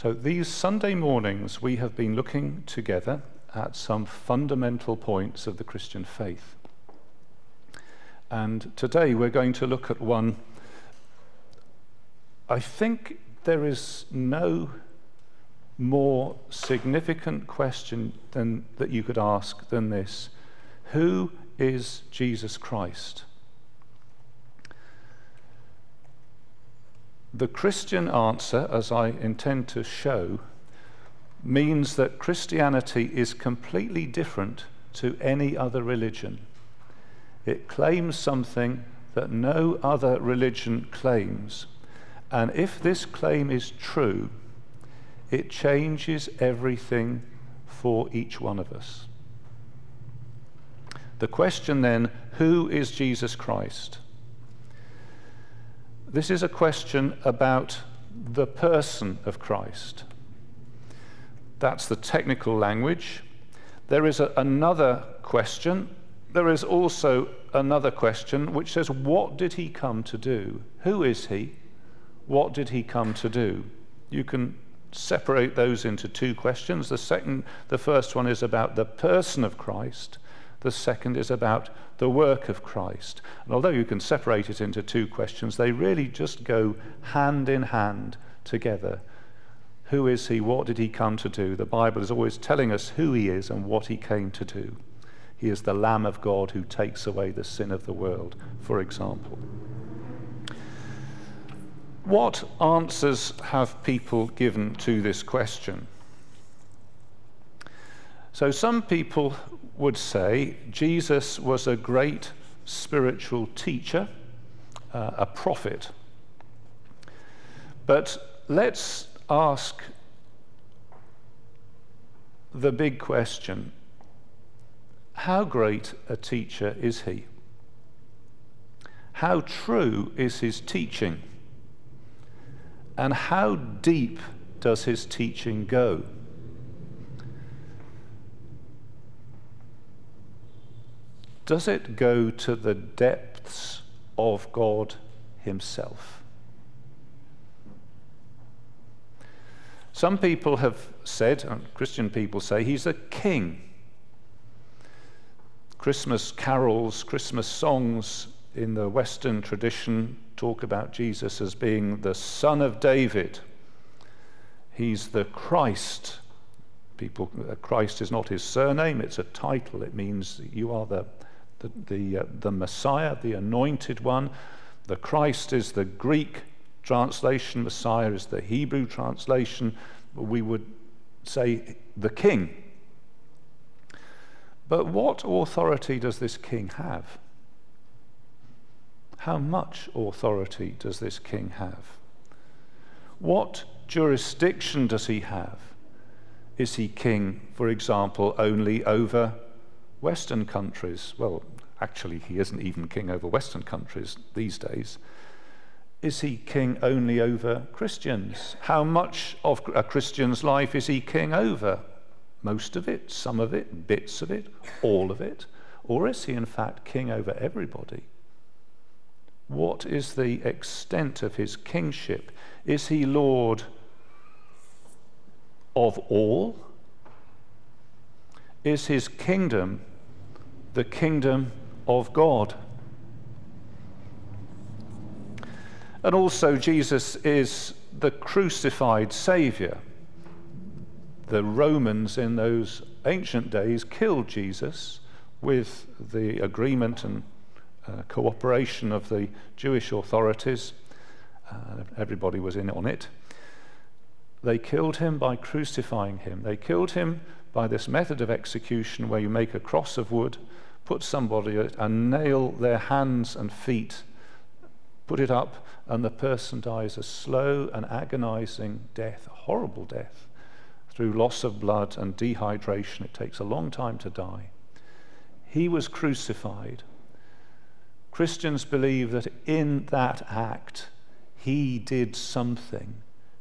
So, these Sunday mornings, we have been looking together at some fundamental points of the Christian faith. And today we're going to look at one. I think there is no more significant question than, that you could ask than this Who is Jesus Christ? The Christian answer, as I intend to show, means that Christianity is completely different to any other religion. It claims something that no other religion claims. And if this claim is true, it changes everything for each one of us. The question then who is Jesus Christ? This is a question about the person of Christ. That's the technical language. There is a, another question. There is also another question which says, What did he come to do? Who is he? What did he come to do? You can separate those into two questions. The second, the first one is about the person of Christ. The second is about the work of Christ. And although you can separate it into two questions, they really just go hand in hand together. Who is he? What did he come to do? The Bible is always telling us who he is and what he came to do. He is the Lamb of God who takes away the sin of the world, for example. What answers have people given to this question? So, some people would say Jesus was a great spiritual teacher, uh, a prophet. But let's ask the big question how great a teacher is he? How true is his teaching? And how deep does his teaching go? Does it go to the depths of God Himself? Some people have said, Christian people say, He's a king. Christmas carols, Christmas songs in the Western tradition talk about Jesus as being the Son of David. He's the Christ. People, uh, Christ is not his surname, it's a title. It means you are the the, the, uh, the Messiah, the anointed one. The Christ is the Greek translation, Messiah is the Hebrew translation. We would say the king. But what authority does this king have? How much authority does this king have? What jurisdiction does he have? Is he king, for example, only over Western countries, well, actually, he isn't even king over Western countries these days. Is he king only over Christians? How much of a Christian's life is he king over? Most of it, some of it, bits of it, all of it? Or is he in fact king over everybody? What is the extent of his kingship? Is he Lord of all? Is his kingdom the kingdom of God. And also, Jesus is the crucified Savior. The Romans in those ancient days killed Jesus with the agreement and uh, cooperation of the Jewish authorities. Uh, everybody was in on it. They killed him by crucifying him. They killed him by this method of execution where you make a cross of wood put somebody and nail their hands and feet, put it up, and the person dies a slow and agonizing death, a horrible death, through loss of blood and dehydration. It takes a long time to die. He was crucified. Christians believe that in that act, he did something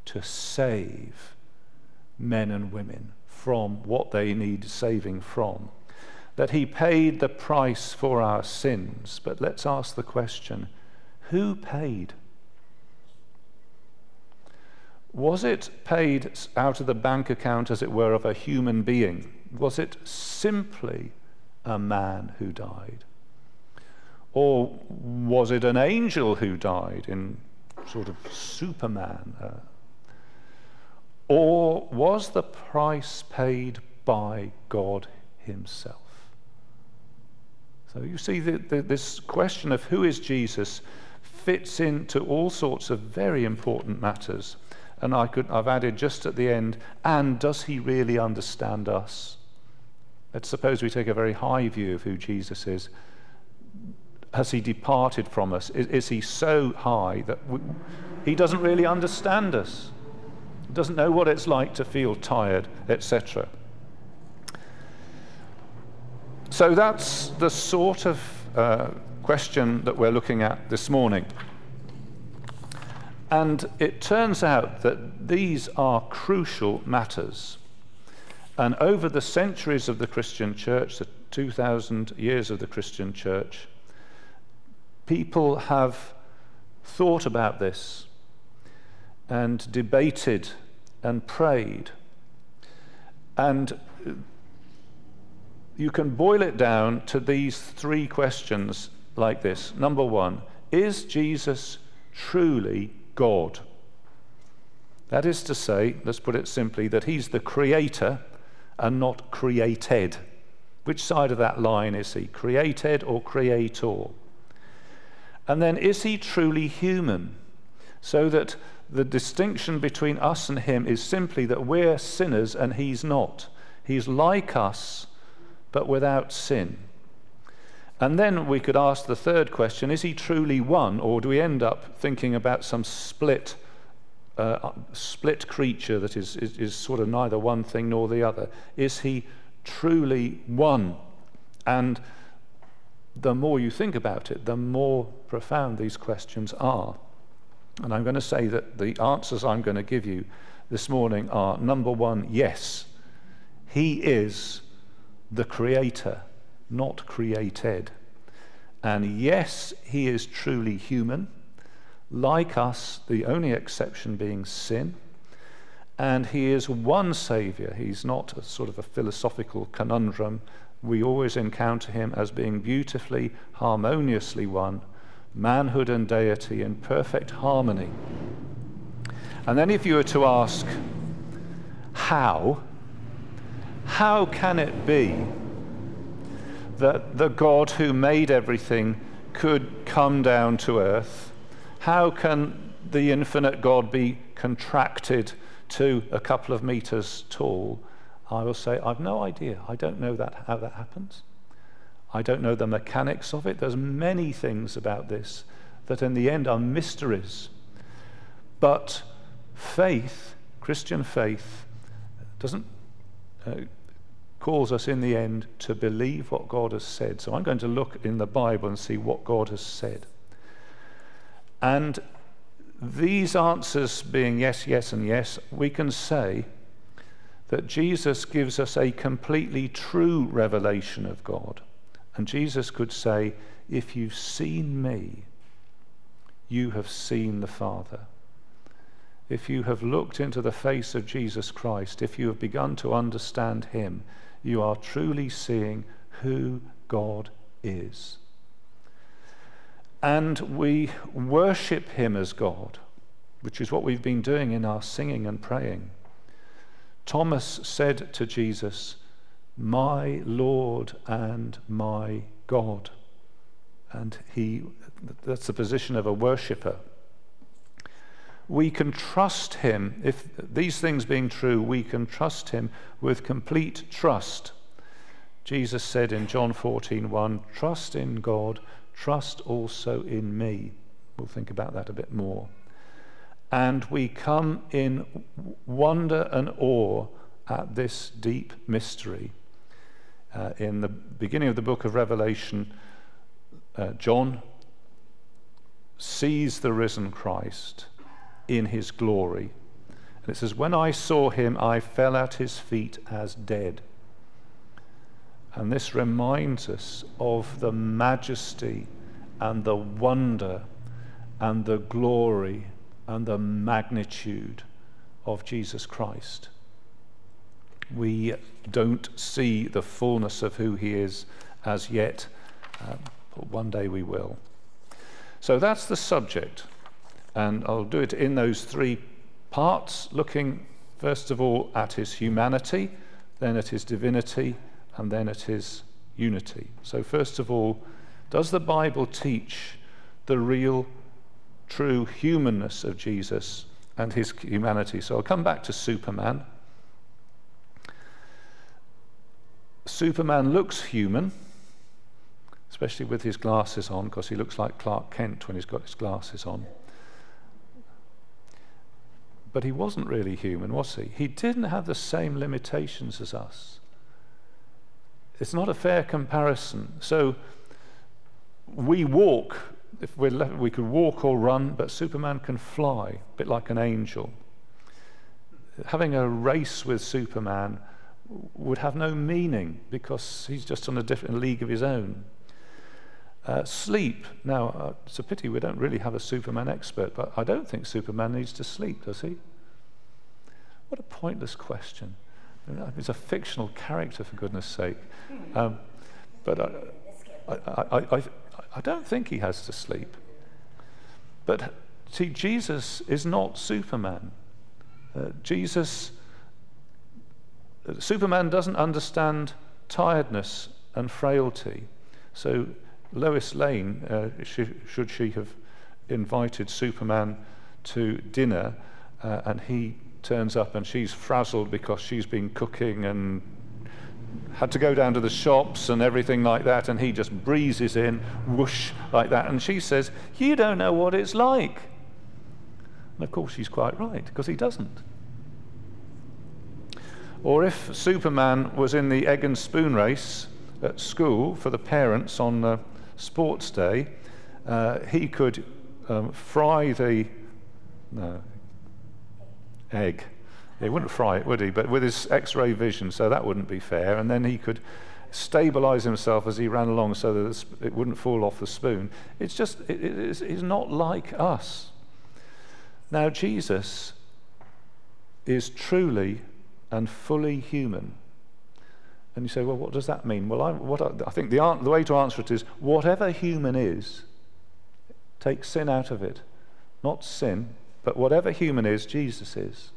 to save men and women from what they need saving from that he paid the price for our sins. But let's ask the question who paid? Was it paid out of the bank account, as it were, of a human being? Was it simply a man who died? Or was it an angel who died in sort of Superman? Uh, or was the price paid by God Himself? So you see, this question of who is Jesus fits into all sorts of very important matters. And I could, I've added just at the end, and does he really understand us? Let's suppose we take a very high view of who Jesus is. Has he departed from us? Is, is he so high that we, he doesn't really understand us? Doesn't know what it's like to feel tired, etc. So that's the sort of uh, question that we're looking at this morning. And it turns out that these are crucial matters. And over the centuries of the Christian church, the 2,000 years of the Christian church, people have thought about this and debated and prayed. And you can boil it down to these three questions like this. Number one, is Jesus truly God? That is to say, let's put it simply, that he's the creator and not created. Which side of that line is he, created or creator? And then, is he truly human? So that the distinction between us and him is simply that we're sinners and he's not. He's like us, but without sin. And then we could ask the third question is he truly one, or do we end up thinking about some split, uh, split creature that is, is, is sort of neither one thing nor the other? Is he truly one? And the more you think about it, the more profound these questions are. And I'm going to say that the answers I'm going to give you this morning are number one, yes, he is the creator not created. And yes, he is truly human, like us, the only exception being sin. And he is one Savior. He's not a sort of a philosophical conundrum. We always encounter him as being beautifully, harmoniously one, manhood and deity in perfect harmony. And then, if you were to ask, how? How can it be that the God who made everything could come down to earth? How can the infinite God be contracted to a couple of meters tall? I will say, I've no idea. I don't know that, how that happens. I don't know the mechanics of it. There's many things about this that in the end are mysteries. But faith, Christian faith, doesn't uh, calls us in the end to believe what God has said. So I'm going to look in the Bible and see what God has said. And these answers being yes, yes, and yes, we can say that Jesus gives us a completely true revelation of God. And Jesus could say, If you've seen me, you have seen the Father. If you have looked into the face of Jesus Christ, if you have begun to understand him, you are truly seeing who God is. And we worship Him as God, which is what we've been doing in our singing and praying. Thomas said to Jesus, My Lord and my God. And he, that's the position of a worshipper we can trust him. If these things being true, we can trust him with complete trust. Jesus said in John 14:1, "Trust in God, trust also in me." We'll think about that a bit more. And we come in wonder and awe at this deep mystery. Uh, in the beginning of the book of Revelation, uh, John sees the risen Christ in his glory. And it says, When I saw him, I fell at his feet as dead. And this reminds us of the majesty and the wonder and the glory and the magnitude of Jesus Christ. We don't see the fullness of who he is as yet, um, but one day we will. So that's the subject, and I'll do it in those three parts, looking first of all at his humanity, then at his divinity, and then at his unity. So, first of all, does the Bible teach the real, true humanness of Jesus and his humanity? So, I'll come back to Superman. Superman looks human, especially with his glasses on, because he looks like Clark Kent when he's got his glasses on. But he wasn't really human, was he? He didn't have the same limitations as us. It's not a fair comparison. So we walk, if we're left, we could walk or run, but Superman can fly, a bit like an angel. Having a race with Superman would have no meaning because he's just on a different league of his own. Uh, sleep. Now, uh, it's a pity we don't really have a Superman expert, but I don't think Superman needs to sleep, does he? What a pointless question. He's a fictional character, for goodness sake. Um, but I, I, I, I, don't think he has to sleep. But see, Jesus is not Superman. Uh, Jesus, uh, Superman doesn't understand tiredness and frailty. So Lois Lane, uh, she, should she have invited Superman to dinner, uh, and he turns up and she's frazzled because she's been cooking and had to go down to the shops and everything like that, and he just breezes in, whoosh, like that. And she says, You don't know what it's like. And of course, she's quite right, because he doesn't. Or if Superman was in the egg and spoon race at school for the parents on uh, sports day, uh, he could um, fry the. No, egg. He wouldn't fry it, would he? But with his x ray vision, so that wouldn't be fair. And then he could stabilize himself as he ran along so that it wouldn't fall off the spoon. It's just, it, it's, it's not like us. Now, Jesus is truly and fully human. And you say, well, what does that mean? Well, I, what I, I think the, the way to answer it is whatever human is, take sin out of it. Not sin, but whatever human is, Jesus is.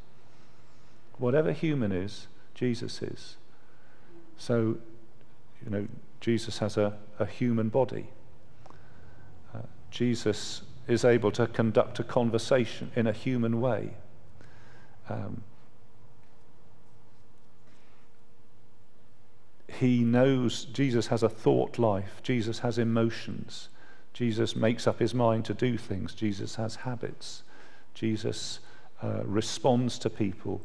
Whatever human is, Jesus is. So, you know, Jesus has a, a human body. Uh, Jesus is able to conduct a conversation in a human way. Um, he knows Jesus has a thought life, Jesus has emotions, Jesus makes up his mind to do things, Jesus has habits. Jesus uh, responds to people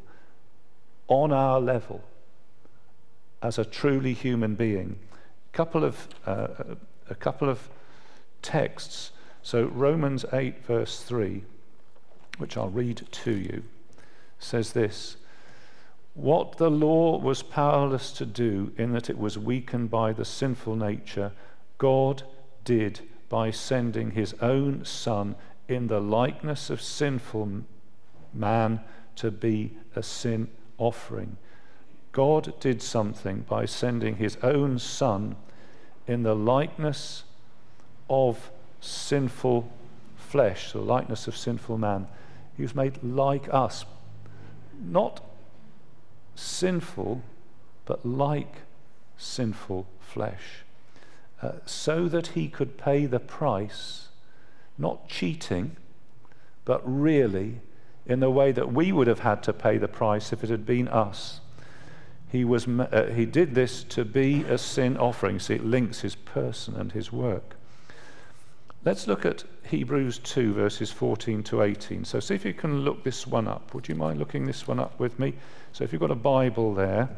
on our level as a truly human being. Couple of, uh, a couple of texts. So, Romans 8, verse 3, which I'll read to you, says this What the law was powerless to do, in that it was weakened by the sinful nature, God did by sending his own Son in the likeness of sinful man to be a sin offering. God did something by sending his own Son in the likeness of sinful flesh, the likeness of sinful man. He was made like us, not sinful, but like sinful flesh, uh, so that he could pay the price not cheating, but really in the way that we would have had to pay the price if it had been us. He, was, uh, he did this to be a sin offering. See, it links his person and his work. Let's look at Hebrews 2, verses 14 to 18. So, see if you can look this one up. Would you mind looking this one up with me? So, if you've got a Bible there,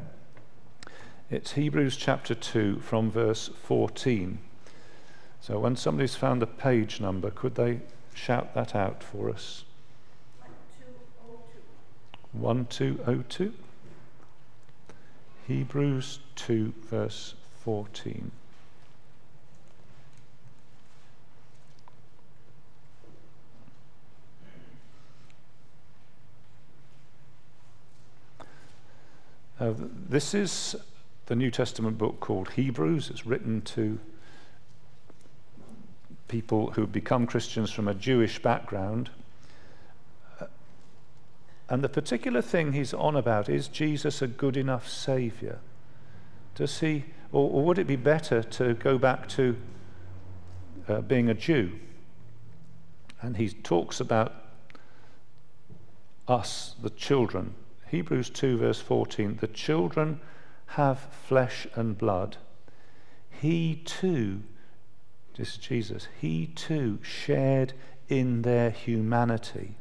it's Hebrews chapter 2 from verse 14. So when somebody's found a page number, could they shout that out for us? 1202. 1202. Hebrews 2, verse 14. Uh, this is the New Testament book called Hebrews. It's written to people who become Christians from a Jewish background. And the particular thing he's on about is Jesus a good enough Saviour? Does he, or, or would it be better to go back to uh, being a Jew? And he talks about us, the children. Hebrews 2, verse 14 the children have flesh and blood. He too this is Jesus. He too shared in their humanity,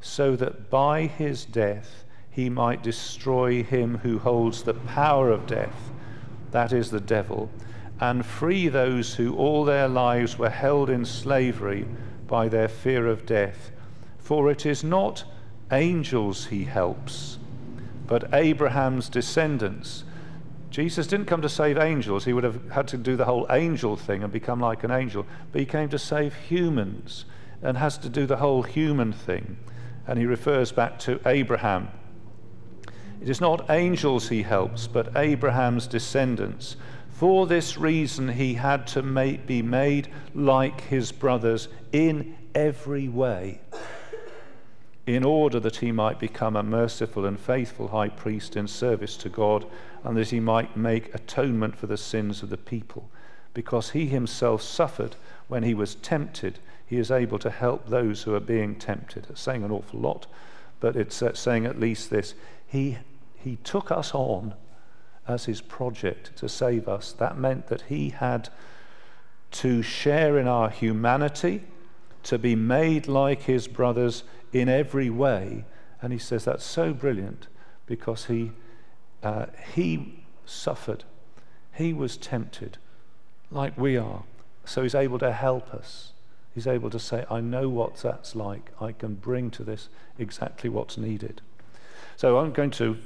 so that by his death he might destroy him who holds the power of death, that is the devil, and free those who all their lives were held in slavery by their fear of death. For it is not angels he helps, but Abraham's descendants Jesus didn't come to save angels. He would have had to do the whole angel thing and become like an angel. But he came to save humans and has to do the whole human thing. And he refers back to Abraham. It is not angels he helps, but Abraham's descendants. For this reason, he had to make, be made like his brothers in every way in order that he might become a merciful and faithful high priest in service to God, and that he might make atonement for the sins of the people. Because he himself suffered when he was tempted, he is able to help those who are being tempted. It's saying an awful lot, but it's uh, saying at least this. He, he took us on as his project to save us. That meant that he had to share in our humanity, to be made like his brothers in every way. And he says that's so brilliant because he, uh, he suffered, he was tempted like we are. So he's able to help us. He's able to say, I know what that's like. I can bring to this exactly what's needed. So I'm going to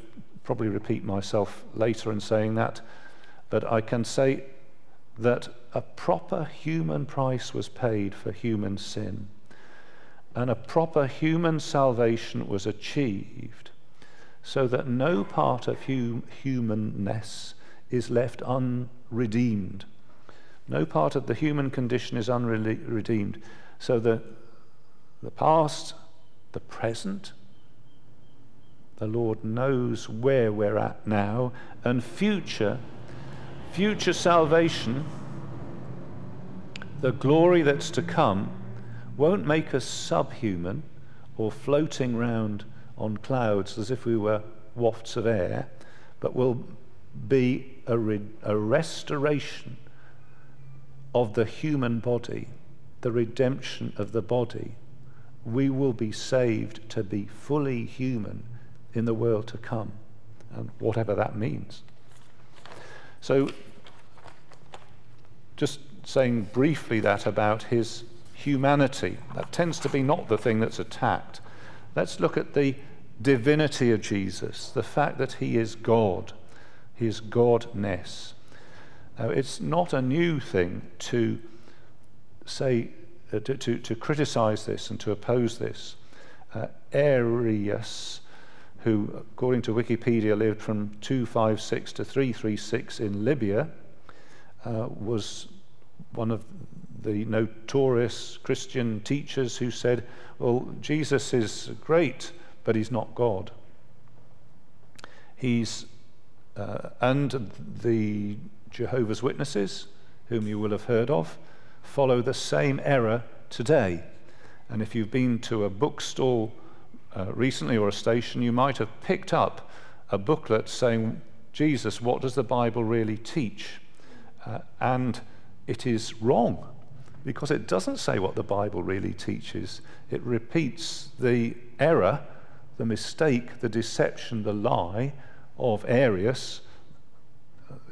probably repeat myself later in saying that, but I can say that a proper human price was paid for human sin and a proper human salvation was achieved so that no part of hum- humanness is left unredeemed. No part of the human condition is unredeemed. So the, the past, the present, the Lord knows where we're at now, and future, future salvation, the glory that's to come won't make us subhuman or floating round on clouds as if we were wafts of air, but will be a, re- a restoration of the human body, the redemption of the body. We will be saved to be fully human in the world to come, and whatever that means. So, just saying briefly that about his humanity. That tends to be not the thing that's attacked. Let's look at the divinity of Jesus, the fact that he is God, his godness. Now, it's not a new thing to say, uh, to, to, to, criticize this and to oppose this. Uh, Arius, who, according to Wikipedia, lived from 256 to 336 in Libya, uh, was one of the notorious Christian teachers who said, well, Jesus is great, but he's not God. He's, uh, and the Jehovah's Witnesses, whom you will have heard of, follow the same error today. And if you've been to a bookstall uh, recently or a station, you might have picked up a booklet saying, Jesus, what does the Bible really teach? Uh, and it is wrong because it doesn't say what the Bible really teaches. It repeats the error, the mistake, the deception, the lie of Arius,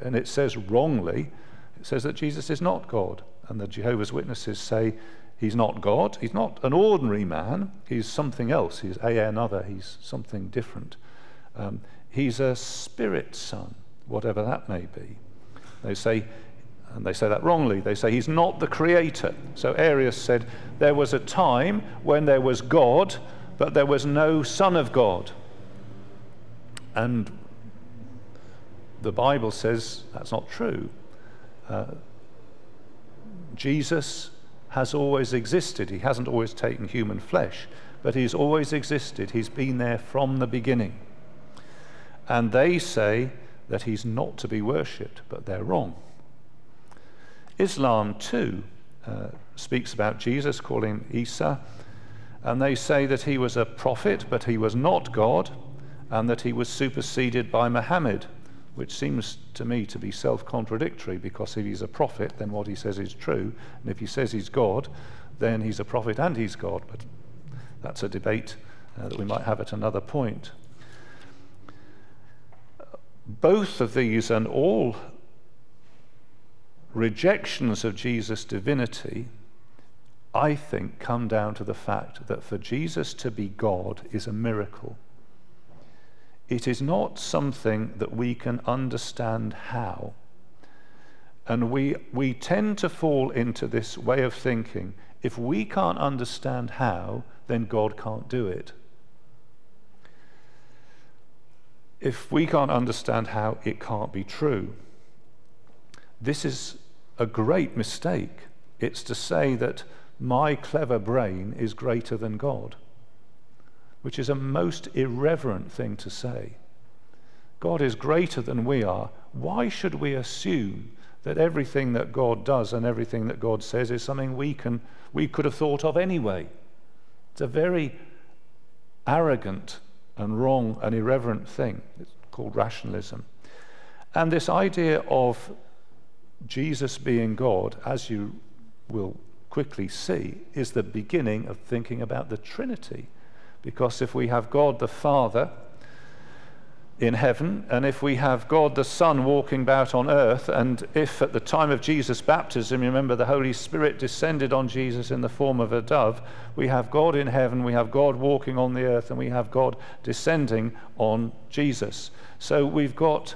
and it says wrongly, it says that Jesus is not God. And the Jehovah's Witnesses say he's not God, he's not an ordinary man, he's something else, he's a another, he's something different. Um, he's a spirit son, whatever that may be. They say and they say that wrongly. They say he's not the creator. So Arius said there was a time when there was God, but there was no Son of God. And the Bible says that's not true. Uh, Jesus has always existed. He hasn't always taken human flesh, but he's always existed. He's been there from the beginning. And they say that he's not to be worshipped, but they're wrong. Islam, too, uh, speaks about Jesus, calling Isa, and they say that he was a prophet, but he was not God, and that he was superseded by Muhammad, which seems to me to be self contradictory because if he's a prophet, then what he says is true, and if he says he's God, then he's a prophet and he's God. But that's a debate uh, that we might have at another point. Both of these and all rejections of Jesus' divinity, I think, come down to the fact that for Jesus to be God is a miracle. It is not something that we can understand how. And we, we tend to fall into this way of thinking if we can't understand how, then God can't do it. If we can't understand how, it can't be true. This is a great mistake. It's to say that my clever brain is greater than God, which is a most irreverent thing to say. God is greater than we are. Why should we assume that everything that God does and everything that God says is something we can we could have thought of anyway? It's a very arrogant and wrong and irreverent thing. It's called rationalism. And this idea of Jesus being God, as you will quickly see, is the beginning of thinking about the Trinity. Because if we have God the Father in heaven, and if we have God the Son walking about on earth, and if at the time of Jesus' baptism, remember the Holy Spirit descended on Jesus in the form of a dove, we have God in heaven, we have God walking on the earth, and we have God descending on Jesus. So we've got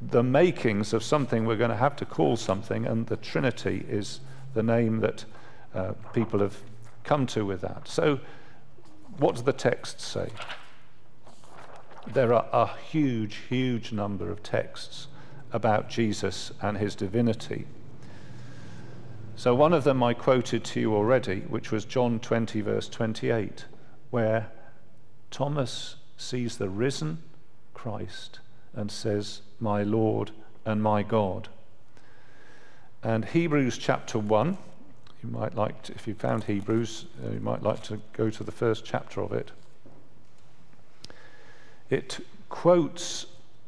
the makings of something we're going to have to call something, and the Trinity is the name that uh, people have come to with that. So, what does the text say? There are a huge, huge number of texts about Jesus and his divinity. So, one of them I quoted to you already, which was John 20, verse 28, where Thomas sees the risen Christ and says, My Lord and my God. And Hebrews chapter 1, you might like to, if you found Hebrews, uh, you might like to go to the first chapter of it. It quotes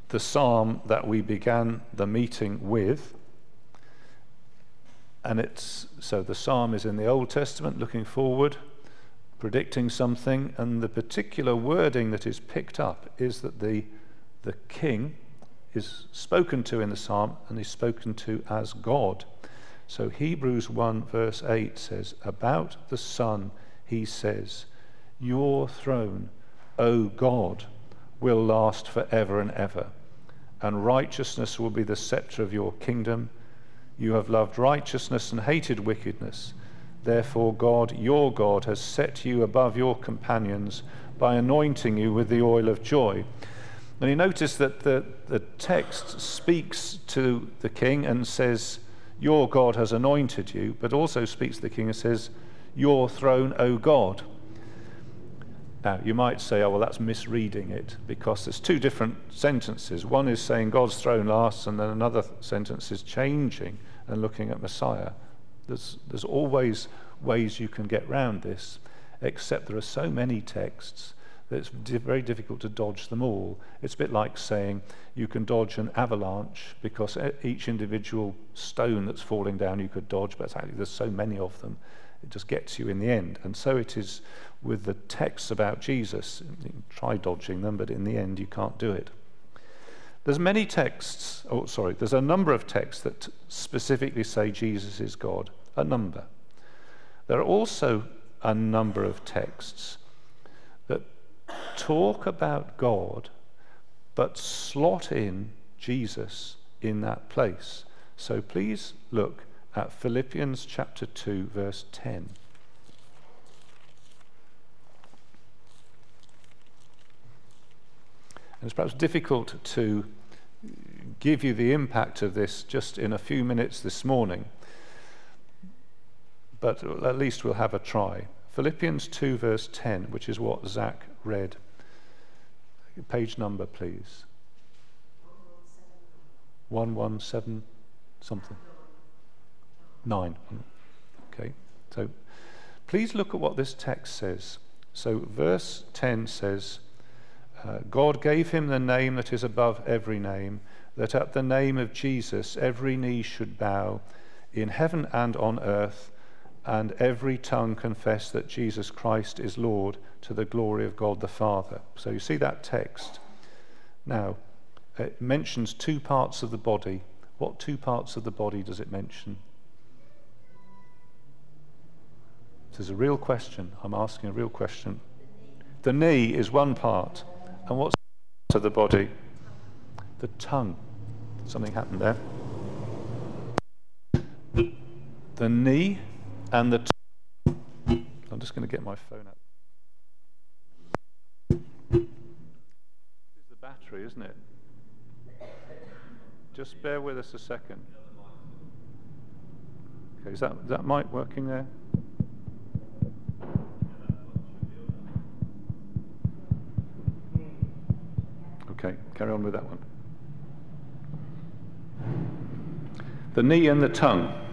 the psalm that we began the meeting with. And it's so the psalm is in the Old Testament looking forward, predicting something, and the particular wording that is picked up is that the the king is spoken to in the psalm and is spoken to as God. So Hebrews 1, verse 8 says, About the Son, he says, Your throne, O God, will last forever and ever, and righteousness will be the scepter of your kingdom. You have loved righteousness and hated wickedness. Therefore, God, your God, has set you above your companions by anointing you with the oil of joy. And you notice that the, the text speaks to the king and says, Your God has anointed you, but also speaks to the king and says, Your throne, O God. Now, you might say, oh, well, that's misreading it because there's two different sentences. One is saying God's throne lasts, and then another sentence is changing and looking at Messiah. There's, there's always ways you can get round this, except there are so many texts it's very difficult to dodge them all. It's a bit like saying you can dodge an avalanche because each individual stone that's falling down you could dodge, but actually there's so many of them, it just gets you in the end. And so it is with the texts about Jesus. Try dodging them, but in the end you can't do it. There's many texts, oh, sorry, there's a number of texts that specifically say Jesus is God. A number. There are also a number of texts talk about God, but slot in Jesus in that place. So please look at Philippians chapter 2, verse 10. And it's perhaps difficult to give you the impact of this just in a few minutes this morning, but at least we'll have a try. Philippians 2, verse 10, which is what Zach read. Page number, please. 117 something. 9. Okay, so please look at what this text says. So, verse 10 says, uh, God gave him the name that is above every name, that at the name of Jesus every knee should bow in heaven and on earth and every tongue confess that Jesus Christ is Lord to the glory of God the Father. So you see that text. Now, it mentions two parts of the body. What two parts of the body does it mention? This is a real question. I'm asking a real question. The knee is one part. And what's of the body? The tongue. Something happened there. The knee and the. T- I'm just going to get my phone out. This is the battery, isn't it? Just bear with us a second. Okay, is that, is that mic working there? Okay, carry on with that one. The knee and the tongue.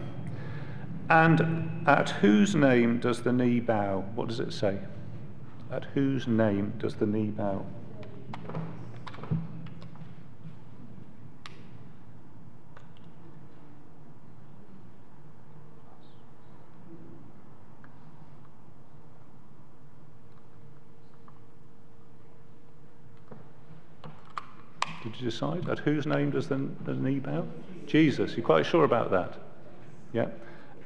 And at whose name does the knee bow? What does it say? At whose name does the knee bow? Did you decide? At whose name does the, the knee bow? Jesus. You're quite sure about that? Yeah?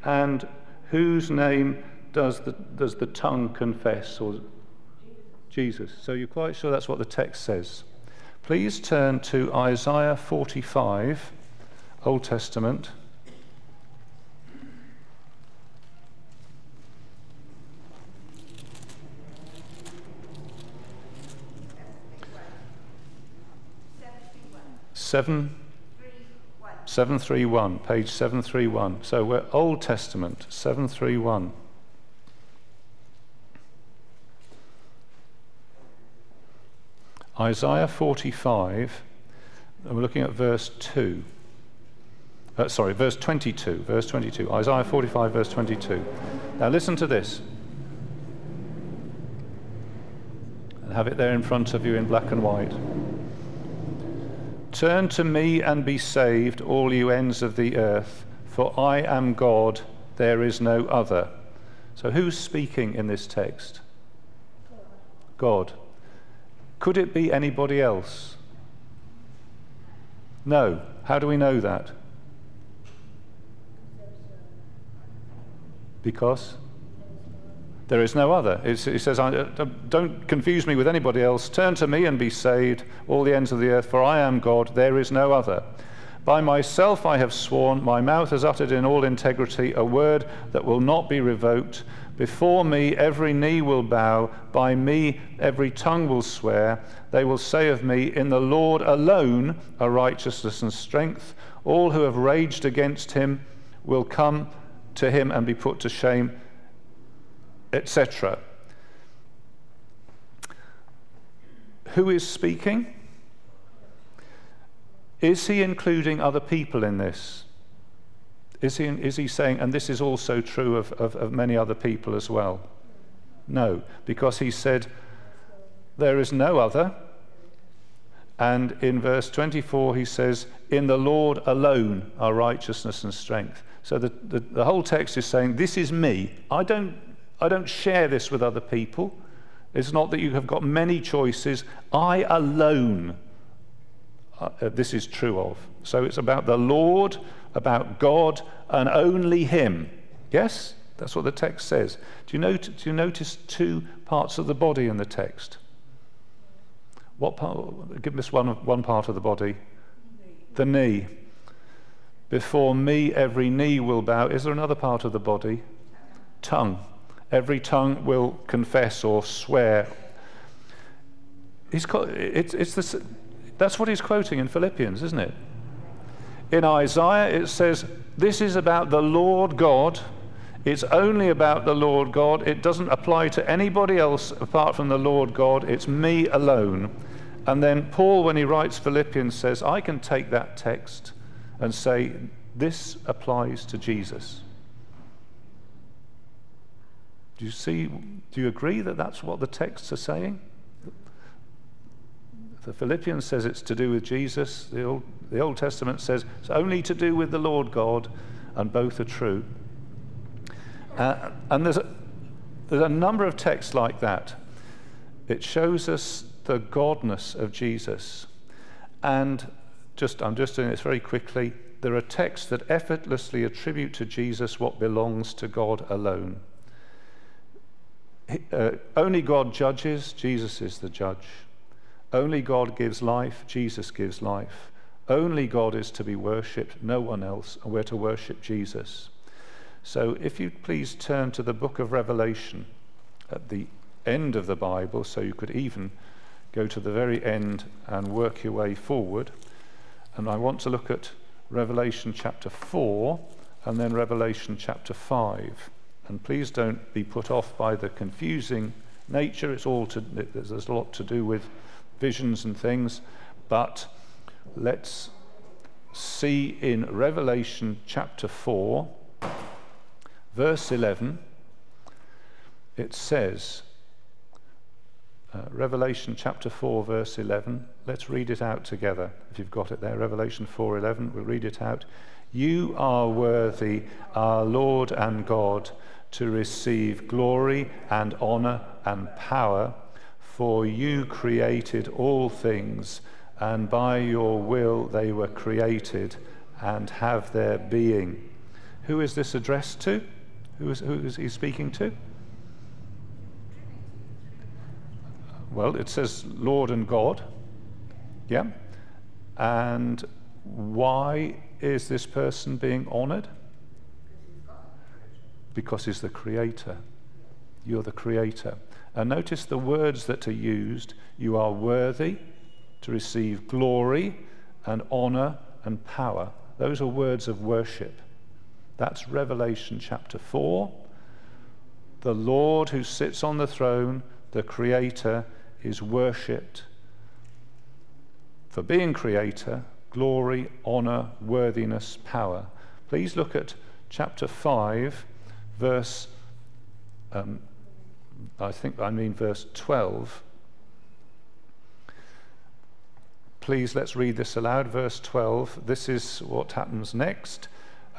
And whose name does the, does the tongue confess? Or Jesus. So you're quite sure that's what the text says. Please turn to Isaiah 45, Old Testament. Seven 731, page 731. So we're Old Testament, 731. Isaiah 45, and we're looking at verse 2. Uh, sorry, verse 22. Verse 22. Isaiah 45, verse 22. Now listen to this. And have it there in front of you in black and white. Turn to me and be saved, all you ends of the earth, for I am God, there is no other. So, who's speaking in this text? God. Could it be anybody else? No. How do we know that? Because? There is no other. It's, it says, uh, Don't confuse me with anybody else. Turn to me and be saved, all the ends of the earth, for I am God, there is no other. By myself I have sworn, my mouth has uttered in all integrity a word that will not be revoked. Before me every knee will bow, by me every tongue will swear. They will say of me, In the Lord alone are righteousness and strength. All who have raged against him will come to him and be put to shame etc. Who is speaking? Is he including other people in this? Is he, is he saying, and this is also true of, of, of many other people as well? No, because he said, There is no other. And in verse 24, he says, In the Lord alone are righteousness and strength. So the, the, the whole text is saying, This is me. I don't I don't share this with other people. It's not that you have got many choices. I alone, uh, uh, this is true of. So it's about the Lord, about God, and only Him. Yes? That's what the text says. Do you, note, do you notice two parts of the body in the text? What part? Give us one, one part of the body. The knee. Before me, every knee will bow. Is there another part of the body? Tongue every tongue will confess or swear. he's, it's, it's that's what he's quoting in Philippians, isn't it? In Isaiah, it says, This is about the Lord God. It's only about the Lord God. It doesn't apply to anybody else apart from the Lord God. It's me alone. And then Paul, when he writes Philippians, says, I can take that text and say, This applies to Jesus. Do you see? Do you agree that that's what the texts are saying? The Philippians says it's to do with Jesus. The Old, the Old Testament says it's only to do with the Lord God, and both are true. Uh, and there's a, there's a number of texts like that. It shows us the godness of Jesus. And just, I'm just doing this very quickly. There are texts that effortlessly attribute to Jesus what belongs to God alone. Uh, only God judges, Jesus is the judge. Only God gives life, Jesus gives life. Only God is to be worshipped, no one else, and we're to worship Jesus. So if you'd please turn to the book of Revelation at the end of the Bible, so you could even go to the very end and work your way forward. And I want to look at Revelation chapter 4 and then Revelation chapter 5. And please don't be put off by the confusing nature. It's all to, there's a lot to do with visions and things. But let's see in Revelation chapter 4, verse 11, it says, uh, Revelation chapter 4, verse 11. Let's read it out together. If you've got it there, Revelation 4:11. We'll read it out. You are worthy, our Lord and God to receive glory and honor and power, for you created all things, and by your will they were created and have their being. Who is this addressed to? Who is, who is he speaking to? Well, it says Lord and God. Yeah? And why is this person being honored? Because he's the creator. You're the creator. And notice the words that are used. You are worthy to receive glory and honor and power. Those are words of worship. That's Revelation chapter 4. The Lord who sits on the throne, the Creator, is worshipped for being Creator, glory, honor, worthiness, power. Please look at chapter 5 verse, um, I think I mean verse 12. Please let's read this aloud. Verse 12. This is what happens next.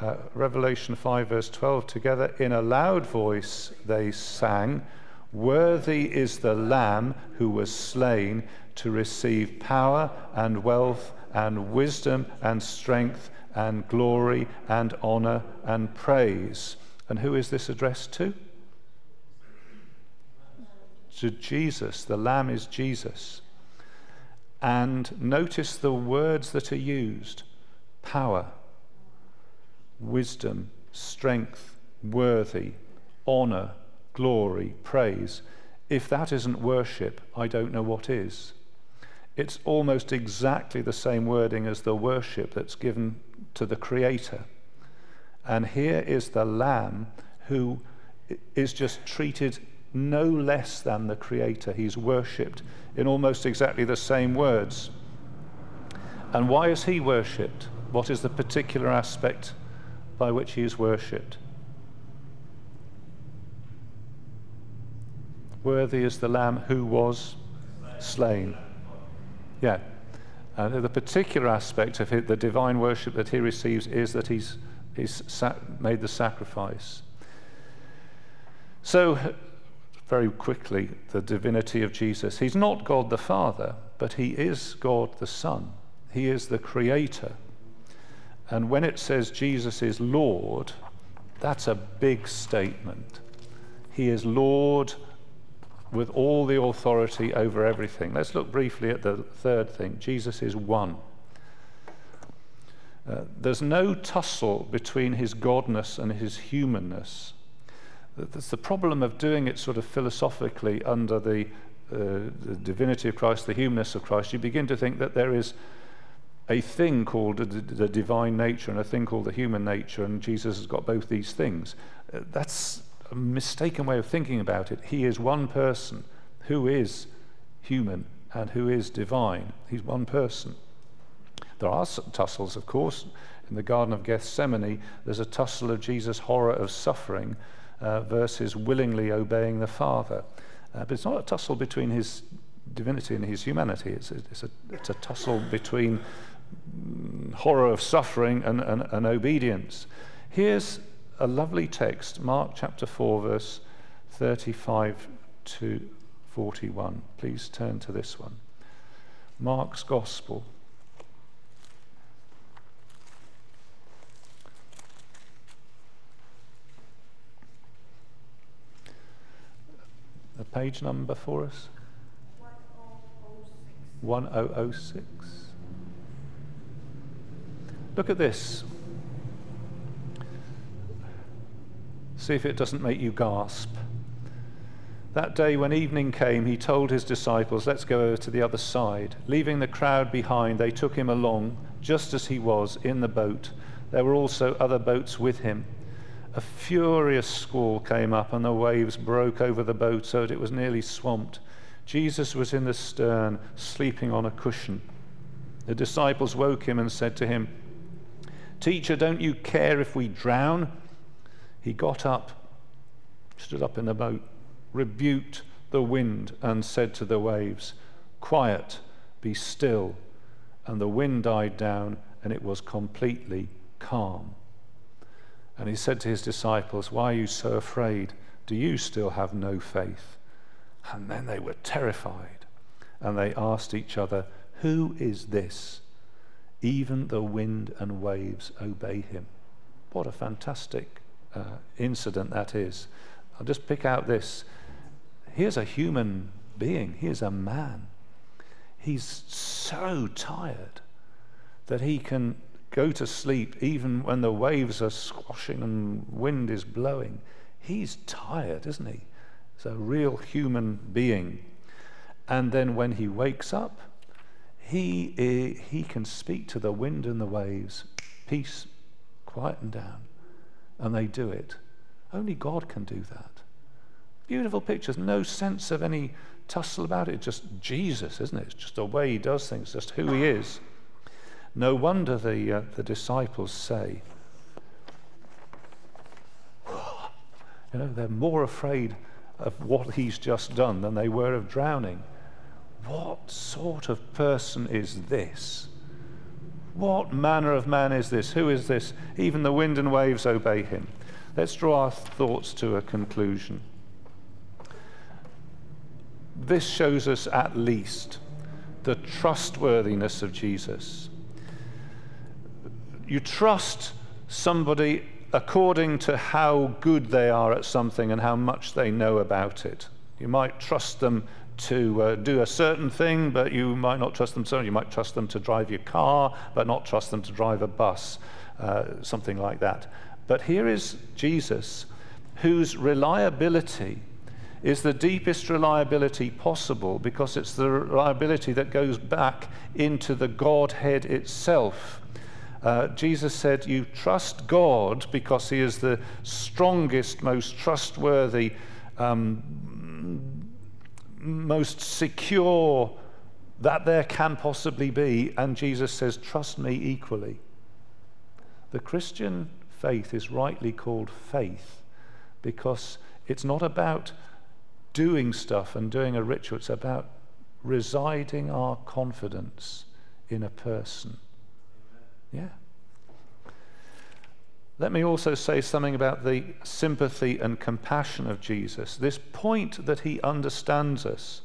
Uh, Revelation 5, verse 12. Together in a loud voice they sang, Worthy is the Lamb who was slain to receive power and wealth and wisdom and strength and glory and honor and praise. And who is this addressed to? To Jesus. The Lamb is Jesus. And notice the words that are used power, wisdom, strength, worthy, honor, glory, praise. If that isn't worship, I don't know what is. It's almost exactly the same wording as the worship that's given to the Creator. And here is the Lamb who is just treated no less than the Creator. He's worshipped in almost exactly the same words. And why is he worshipped? What is the particular aspect by which he is worshipped? Worthy is the Lamb who was slain. Yeah. And the particular aspect of the divine worship that he receives is that he's He's made the sacrifice. So, very quickly, the divinity of Jesus. He's not God the Father, but he is God the Son. He is the Creator. And when it says Jesus is Lord, that's a big statement. He is Lord with all the authority over everything. Let's look briefly at the third thing Jesus is one. Uh, there's no tussle between his godness and his humanness. That's the problem of doing it sort of philosophically under the uh, the divinity of Christ, the humanness of Christ, you begin to think that there is a thing called the, divine nature and a thing called the human nature, and Jesus has got both these things. Uh, that's a mistaken way of thinking about it. He is one person who is human and who is divine. He's one person. There are tussles, of course. In the Garden of Gethsemane, there's a tussle of Jesus' horror of suffering uh, versus willingly obeying the Father. Uh, but it's not a tussle between his divinity and his humanity. It's it's a, it's a tussle between mm, horror of suffering and, and, and obedience. Here's a lovely text, Mark chapter 4, verse 35 to 41. Please turn to this one. Mark's Gospel. The page number for us? 1006. Look at this. See if it doesn't make you gasp. That day, when evening came, he told his disciples, Let's go over to the other side. Leaving the crowd behind, they took him along, just as he was, in the boat. There were also other boats with him. A furious squall came up, and the waves broke over the boat so that it was nearly swamped. Jesus was in the stern, sleeping on a cushion. The disciples woke him and said to him, Teacher, don't you care if we drown? He got up, stood up in the boat, rebuked the wind, and said to the waves, Quiet, be still. And the wind died down, and it was completely calm. And he said to his disciples, Why are you so afraid? Do you still have no faith? And then they were terrified. And they asked each other, Who is this? Even the wind and waves obey him. What a fantastic uh, incident that is. I'll just pick out this. Here's a human being, here's a man. He's so tired that he can go to sleep even when the waves are squashing and wind is blowing. He's tired, isn't he? He's a real human being. And then when he wakes up, he, eh, he can speak to the wind and the waves. Peace, quieten down. And they do it. Only God can do that. Beautiful pictures, no sense of any tussle about it. Just Jesus, isn't it? It's just the way he does things, just who he is. No wonder the, uh, the disciples say, you know, they're more afraid of what he's just done than they were of drowning. What sort of person is this? What manner of man is this? Who is this? Even the wind and waves obey him. Let's draw our thoughts to a conclusion. This shows us at least the trustworthiness of Jesus you trust somebody according to how good they are at something and how much they know about it. You might trust them to uh, do a certain thing, but you might not trust them so. You might trust them to drive your car, but not trust them to drive a bus, uh, something like that. But here is Jesus, whose reliability is the deepest reliability possible because it's the reliability that goes back into the Godhead itself. Uh, Jesus said, You trust God because He is the strongest, most trustworthy, um, most secure that there can possibly be. And Jesus says, Trust me equally. The Christian faith is rightly called faith because it's not about doing stuff and doing a ritual, it's about residing our confidence in a person. Yeah. Let me also say something about the sympathy and compassion of Jesus. This point that he understands us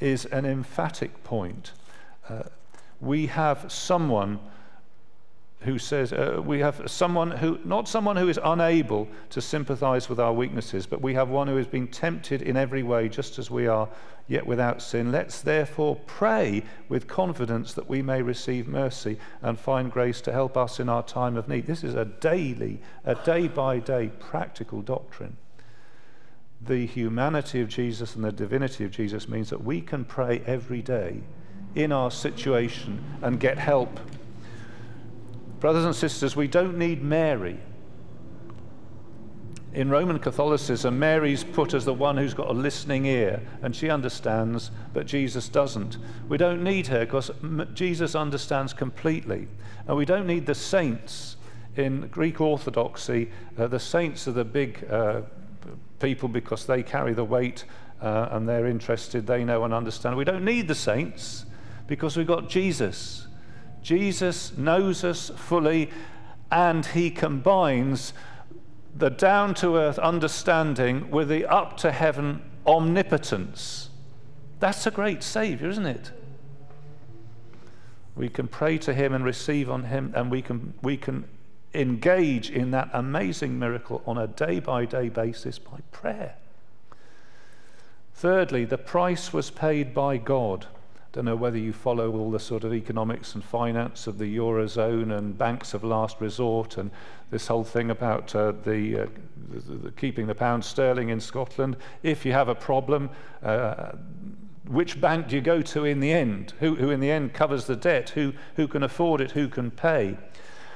is an emphatic point. Uh, we have someone who says, uh, we have someone who, not someone who is unable to sympathize with our weaknesses, but we have one who has been tempted in every way, just as we are, yet without sin. Let's therefore pray with confidence that we may receive mercy and find grace to help us in our time of need. This is a daily, a day by day practical doctrine. the humanity of Jesus and the divinity of Jesus means that we can pray every day in our situation and get help. Brothers and sisters, we don't need Mary. In Roman Catholicism, Mary's put as the one who's got a listening ear, and she understands, but Jesus doesn't. We don't need her because Jesus understands completely. And we don't need the saints. In Greek Orthodoxy, uh, the saints are the big uh, people because they carry the weight uh, and they're interested, they know and understand. We don't need the saints because we've got Jesus. Jesus knows us fully and he combines the down to earth understanding with the up to heaven omnipotence. That's a great Savior, isn't it? We can pray to Him and receive on Him, and we can, we can engage in that amazing miracle on a day by day basis by prayer. Thirdly, the price was paid by God. Don't know whether you follow all the sort of economics and finance of the Eurozone and banks of last resort and this whole thing about uh, the, uh, the, the, keeping the pound sterling in Scotland. If you have a problem, uh, which bank do you go to in the end? Who, who in the end covers the debt? Who, who can afford it? Who can pay?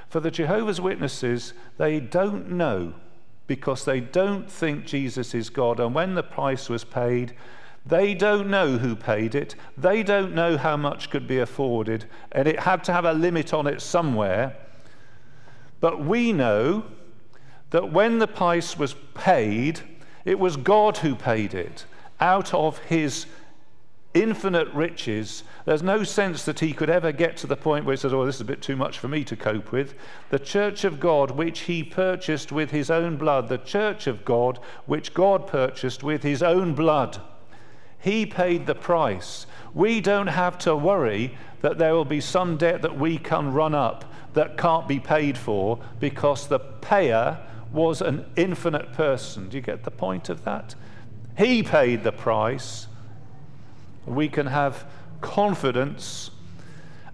For the Jehovah's Witnesses, they don't know because they don't think Jesus is God. And when the price was paid, they don't know who paid it. They don't know how much could be afforded, and it had to have a limit on it somewhere. But we know that when the price was paid, it was God who paid it out of his infinite riches. There's no sense that he could ever get to the point where he says, Oh, this is a bit too much for me to cope with. The church of God, which he purchased with his own blood, the church of God, which God purchased with his own blood. He paid the price. We don't have to worry that there will be some debt that we can run up that can't be paid for because the payer was an infinite person. Do you get the point of that? He paid the price. We can have confidence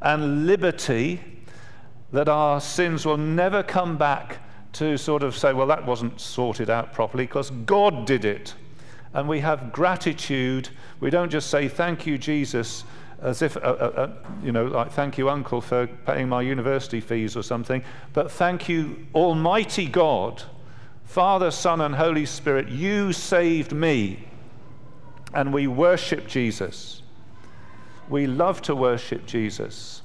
and liberty that our sins will never come back to sort of say, well, that wasn't sorted out properly because God did it and we have gratitude. We don't just say, Thank you, Jesus, as if, uh, uh, uh, you know, like, Thank you, Uncle, for paying my university fees or something, but thank you, Almighty God, Father, Son, and Holy Spirit, you saved me. And we worship Jesus. We love to worship Jesus.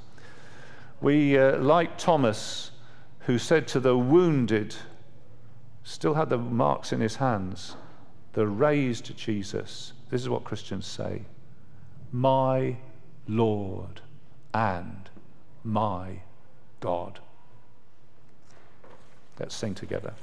We, uh, like Thomas, who said to the wounded, still had the marks in his hands, the raised Jesus. This is what Christians say My Lord and my God. Let's sing together.